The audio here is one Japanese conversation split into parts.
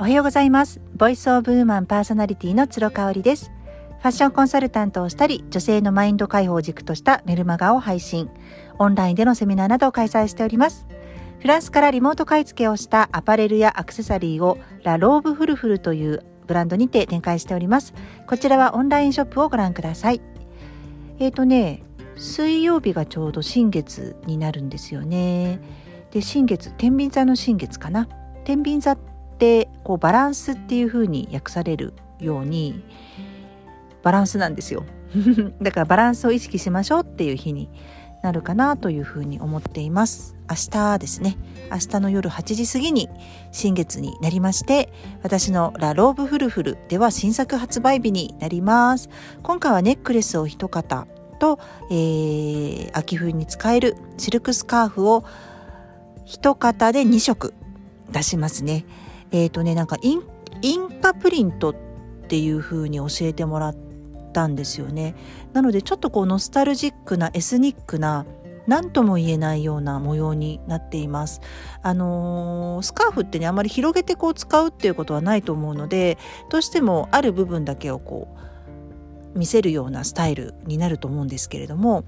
おはようございます。ボイスオブウーマンパーソナリティの鶴香織です。ファッションコンサルタントをしたり女性のマインド解放軸としたメルマガを配信。オンラインでのセミナーなどを開催しております。フランスからリモート買い付けをしたアパレルやアクセサリーをラローブフルフルというブランドにて展開しております。こちらはオンラインショップをご覧ください。えっ、ー、とね水曜日がちょうど新月になるんですよね。で新月天秤座の新月かな。天秤座ってこうバランスっていう風に訳されるようにバランスなんですよ。だからバランスを意識しましょうっていう日になるかなというふうに思っています。明日ですね。明日の夜8時過ぎに新月になりまして私のラローブフルフルでは新作発売日になります。今回はネックレスを一型と、えー、秋冬に使えるシルクスカーフを一型で2色出しますね。えっ、ー、とねなんかインインカプリントっていう風に教えてもらったんですよねなのでちょっとこうノスタルジックなエスニックな何とも言えないような模様になっています。あのー、スカーフってねあまり広げてこう使うっていうことはないと思うのでどうしてもある部分だけをこう見せるようなスタイルになると思うんですけれども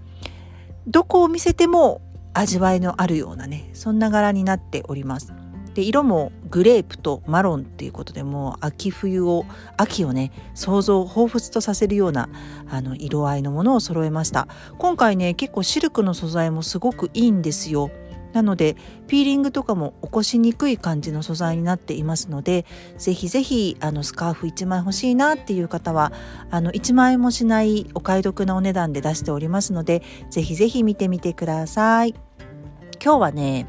どこを見せても味わいのあるようなねそんな柄になっております。で色もグレープとマロンっていうことでもう秋冬を秋をね想像彷彿とさせるようなあの色合いのものを揃えました今回ね結構シルクの素材もすごくいいんですよなのでピーリングとかも起こしにくい感じの素材になっていますのでぜひぜひあのスカーフ1枚欲しいなっていう方はあの1万円もしないお買い得なお値段で出しておりますのでぜひぜひ見てみてください。今日はね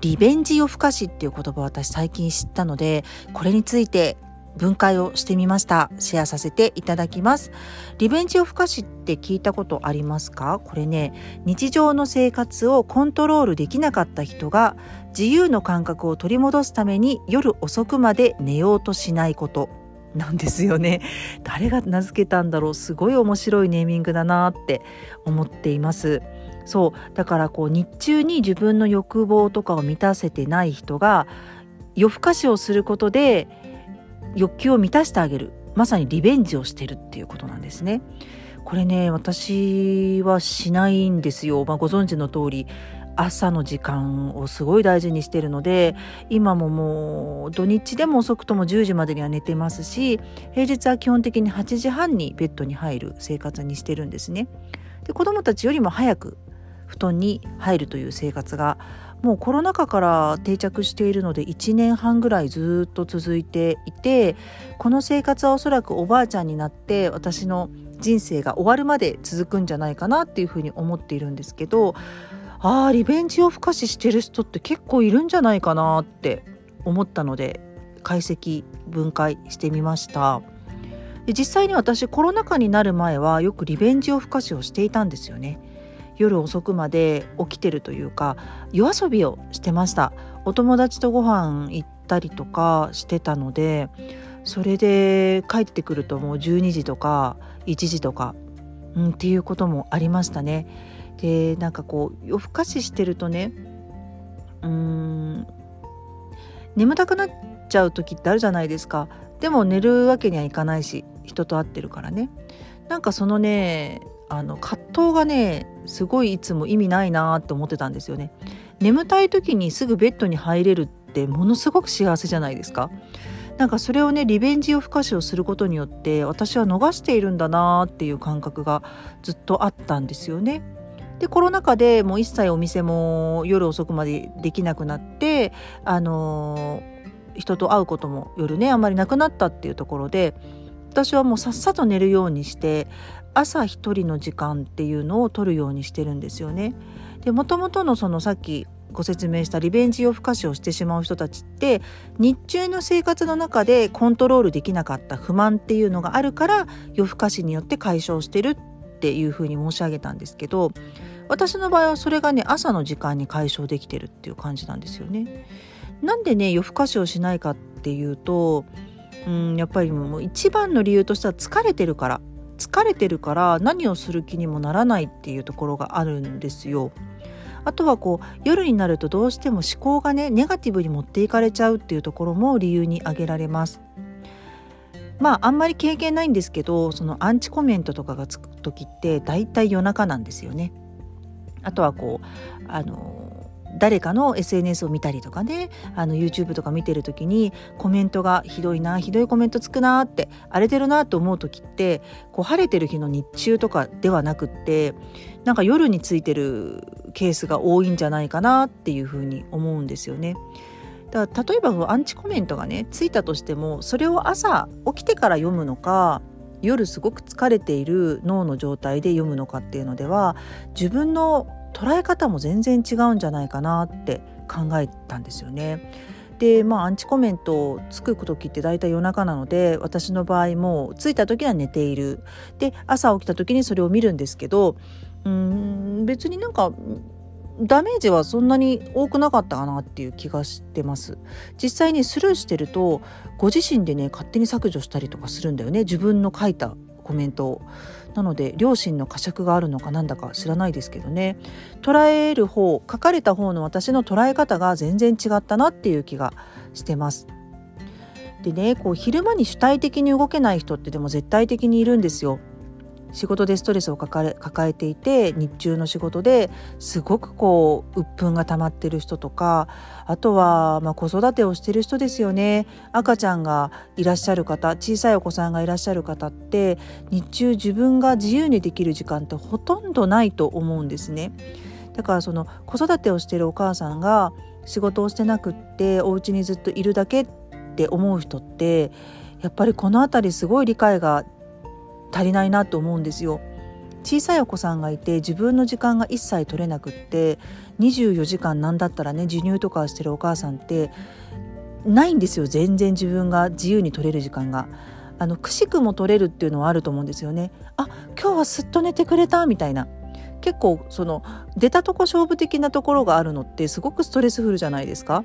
リベンジ夜更かしっていう言葉を私最近知ったのでこれについて分解をしてみました。シェアさせていただきます。リベンジ夜更かしって聞いたことありますか？これね日常の生活をコントロールできなかった人が自由の感覚を取り戻すために夜遅くまで寝ようとしないこと。なんですよね。誰が名付けたんだろう。すごい面白いネーミングだなって思っています。そうだからこう日中に自分の欲望とかを満たせてない人が夜更かしをすることで欲求を満たしてあげるまさにリベンジをしてるっていうことなんですね。これね私はしないんですよ、まあ、ご存知の通り朝の時間をすごい大事にしてるので今ももう土日でも遅くとも10時までには寝てますし平日は基本的に8時半にベッドに入る生活にしてるんですね。で子供たちよりも早く布団に入るという生活がもうコロナ禍から定着しているので1年半ぐらいずっと続いていてこの生活はおそらくおばあちゃんになって私の人生が終わるまで続くんじゃないかなっていうふうに思っているんですけどあーリベンジを付加ししてる人って結構いるんじゃないかなって思ったので解析分解してみました。で実際に私コロナ禍になる前はよくリベンジを付加しをしていたんですよね。夜遅くまで起きてるというか夜遊びをしてました。お友達とご飯行ったりとかしてたのでそれで帰ってくるともう12時とか1時とか、うん、っていうこともありましたね。でなんかこう夜更かししてるとねうん眠たくなっちゃう時ってあるじゃないですか。でも寝るわけにはいかないし人と会ってるからね。なんかそのねあの葛藤がねすごいいつも意味ないなって思ってたんですよね。眠たい時にすぐベッドに入れるってものすごく幸せじゃないですか。なんかそれをねリベンジ夜更かしをすることによって私は逃しているんだなっていう感覚がずっとあったんですよね。でコロナ禍でもう一切お店も夜遅くまでできなくなってあのー、人と会うことも夜ねあんまりなくなったっていうところで私はもうさっさと寝るようにして朝一人の時間っていうのを取るようにしてるんですよね。で元々のそのさっきご説明したリベンジ夜更かしをしてしまう人たちって日中の生活の中でコントロールできなかった不満っていうのがあるから夜更かしによって解消してるっていうふうに申し上げたんですけど私の場合はそれがね朝の時間に解消できてるっていう感じなんですよね。なんでね夜更かしをしないかっていうとうんやっぱりもう一番の理由としては疲れてるから疲れてるから何をする気にもならないっていうところがあるんですよ。あとはこう夜になるとどうしても思考がねネガティブに持っていかれちゃうっていうところも理由に挙げられます。まああんまり経験ないんですけどそのアンチコメントとかがつく時ってだいたい夜中なんですよね。あとはこうあの誰かの SNS を見たりとかねあの YouTube とか見てる時にコメントがひどいなひどいコメントつくなって荒れてるなと思う時ってこう晴れてる日の日中とかではなくってなんか夜についてるケースが多いんじゃないかなっていうふうに思うんですよね。だ例えばアンチコメントがねついたとしてもそれを朝起きてから読むのか夜すごく疲れている脳の状態で読むのかっていうのでは自分の捉え方も全然違うんじゃないかなって考えたんですよね。でまあアンチコメントつく時って大体夜中なので私の場合も着いた時は寝ている。で朝起きた時にそれを見るんですけどうん別になんかダメージはそんなに多くなかったかなっていう気がしてます。実際にスルーしてるとご自身でね勝手に削除したりとかするんだよね。自分の書いたコメントを。なので両親の呵責があるのかなんだか知らないですけどね。捉える方書かれた方の私の捉え方が全然違ったなっていう気がしてます。でねこう昼間に主体的に動けない人ってでも絶対的にいるんですよ。仕事でストレスを抱えていて日中の仕事ですごくこう鬱憤が溜まってる人とかあとはま子育てをしてる人ですよね赤ちゃんがいらっしゃる方小さいお子さんがいらっしゃる方って日中自分が自由にできる時間ってほとんどないと思うんですね。だからその子育てをしてるお母さんが仕事をしてなくってお家にずっといるだけって思う人ってやっぱりこの辺りすごい理解が足りないなと思うんですよ。小さいお子さんがいて自分の時間が一切取れなくって24時間なんだったらね授乳とかしてるお母さんってないんですよ全然自分が自由に取れる時間が。あのくしくも取れるっていうのはあると思うんですよね。あ今日はすっと寝てくれたみたいな。結構その出たとこ勝負的なところがあるのってすごくストレスフルじゃないですか。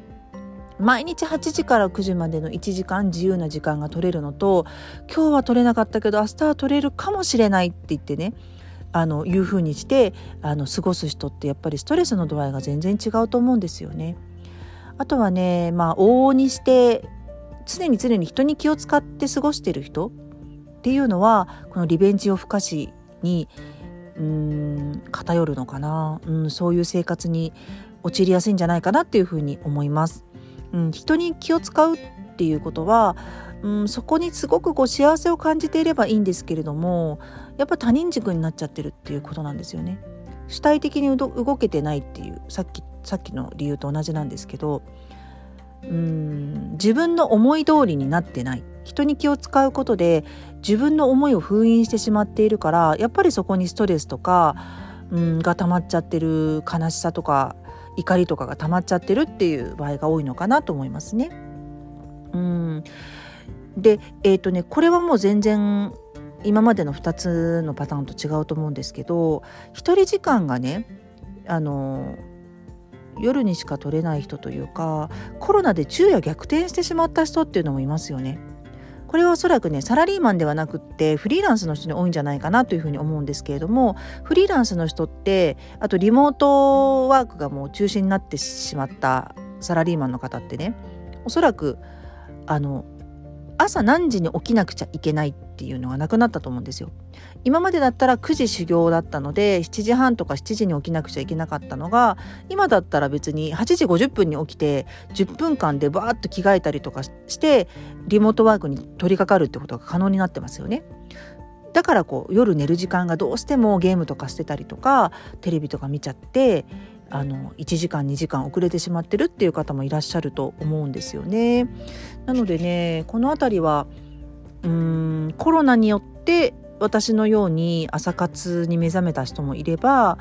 毎日8時から9時までの1時間自由な時間が取れるのと今日は取れなかったけど明日は取れるかもしれないって言ってねあのいうふうにしてあの過ごす人ってやっぱりストレスの度合いが全然違うと思うんですよね。あとはねまあ往々にして常に常に人に気を使って過ごしてる人っていうのはこのリベンジを不可視にうん偏るのかな、うん、そういう生活に陥りやすいんじゃないかなっていうふうに思います。うん、人に気を使うっていうことは、うん、そこにすごくこう幸せを感じていればいいんですけれどもやっぱ他人軸になっちゃってるっていうことなんですよね。主体的に動けてないっていうさっきさっきの理由と同じなんですけどうん自分の思い通りになってない人に気を使うことで自分の思いを封印してしまっているからやっぱりそこにストレスとかうんが溜まっちゃってる悲しさとか怒りとかが溜まっちゃってるっていう場合が多いのかなと思いますね。うんでえ、ー、とねこれはもう全然今までの2つのパターンと違うと思うんですけど一人時間がねあの夜にしか取れない人というかコロナで昼夜逆転してしまった人っていうのもいますよね。これはおそらくねサラリーマンではなくってフリーランスの人に多いんじゃないかなというふうに思うんですけれどもフリーランスの人ってあとリモートワークがもう中止になってしまったサラリーマンの方ってねおそらくあの朝何時に起きなくちゃいけないっていうのがなくなったと思うんですよ。今までだったら9時修行だったので7時半とか7時に起きなくちゃいけなかったのが今だったら別に8時50分に起きて10分間でバーッと着替えたりとかしてリモートワークに取り掛かるってことが可能になってますよね。だからこう夜寝る時間がどうしてもゲームとかしてたりとかテレビとか見ちゃってあの1時間2時間遅れてしまってるっていう方もいらっしゃると思うんですよね。なのでねこの辺りはうーんコロナによって私のように朝活に目覚めた人もいれば、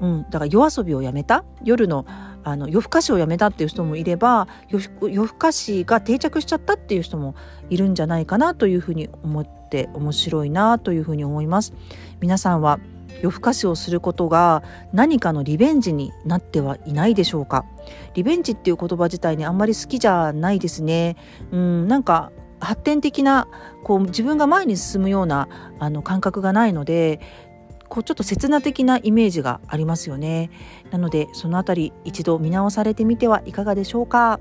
うん、だから夜遊びをやめた夜のあの夜更かしをやめたっていう人もいれば夜更かしが定着しちゃったっていう人もいるんじゃないかなというふうに思って面白いなというふうに思います。皆さんは夜更かしをすることが何かのリベンジになってはいないでしょうか。リベンジっていう言葉自体にあんまり好きじゃないですね。うんなんか発展的なこう自分が前に進むようなあの感覚がないのでこうちょっと刹那的なイメージがありますよね。なのでそのあたり一度見直されてみてはいかがでしょうか。